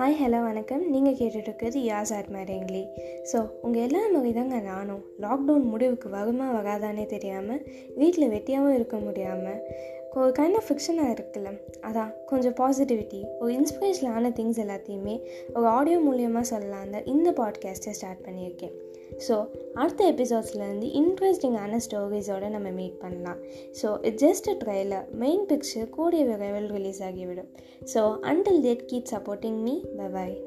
Hi hello வணக்கம். நீங்கள் கேட்டுட்ருக்கிறது யாசார் மேரேங்லி so உங்கள் எல்லா நோய் தாங்க நானும். லாக்டவுன் முடிவுக்கு வருமா வராதானே தெரியாமல் வீட்டில் வெட்டியாகவும் இருக்க முடியாமல் ஒரு கைண்ட் ஆஃப் ஃபிக்ஷனாக இருக்குல்ல. அதான் கொஞ்சம் பாசிட்டிவிட்டி ஒரு இன்ஸ்பிரேஷனான திங்ஸ் எல்லாத்தையுமே ஒரு ஆடியோ மூலியமாக சொல்லலாம். இந்த பாட்காஸ்ட்டை ஸ்டார்ட் பண்ணியிருக்கேன். ஸோ அடுத்த எபிசோட்ஸ்லேருந்து இன்ட்ரெஸ்டிங்கான ஸ்டோரிஸோடு நம்ம மீட் பண்ணலாம். So it's just a trailer main picture கூடிய விரைவில் ரிலீஸ் ஆகிவிடும். So until that keep supporting me bye